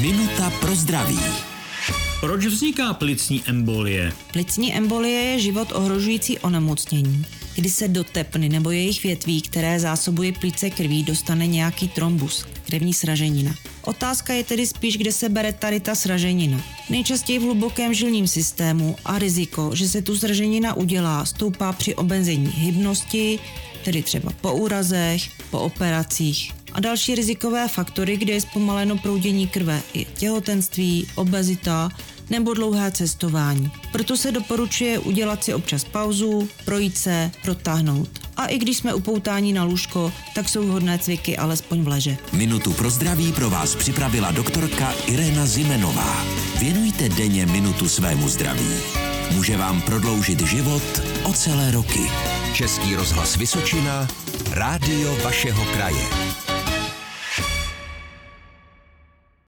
Minuta pro zdraví. Proč vzniká plicní embolie? Plicní embolie je život ohrožující onemocnění, kdy se do tepny nebo jejich větví, které zásobuje plíce krví, dostane nějaký trombus, krevní sraženina. Otázka je tedy spíš, kde se bere tady ta sraženina. Nejčastěji v hlubokém žilním systému a riziko, že se tu sraženina udělá, stoupá při obenzení hybnosti, tedy třeba po úrazech, po operacích a další rizikové faktory, kde je zpomaleno proudění krve i těhotenství, obezita nebo dlouhé cestování. Proto se doporučuje udělat si občas pauzu, projít se, protáhnout. A i když jsme upoutáni na lůžko, tak jsou vhodné cviky alespoň v leže. Minutu pro zdraví pro vás připravila doktorka Irena Zimenová. Věnujte denně minutu svému zdraví. Může vám prodloužit život o celé roky. Český rozhlas Vysočina, rádio vašeho kraje.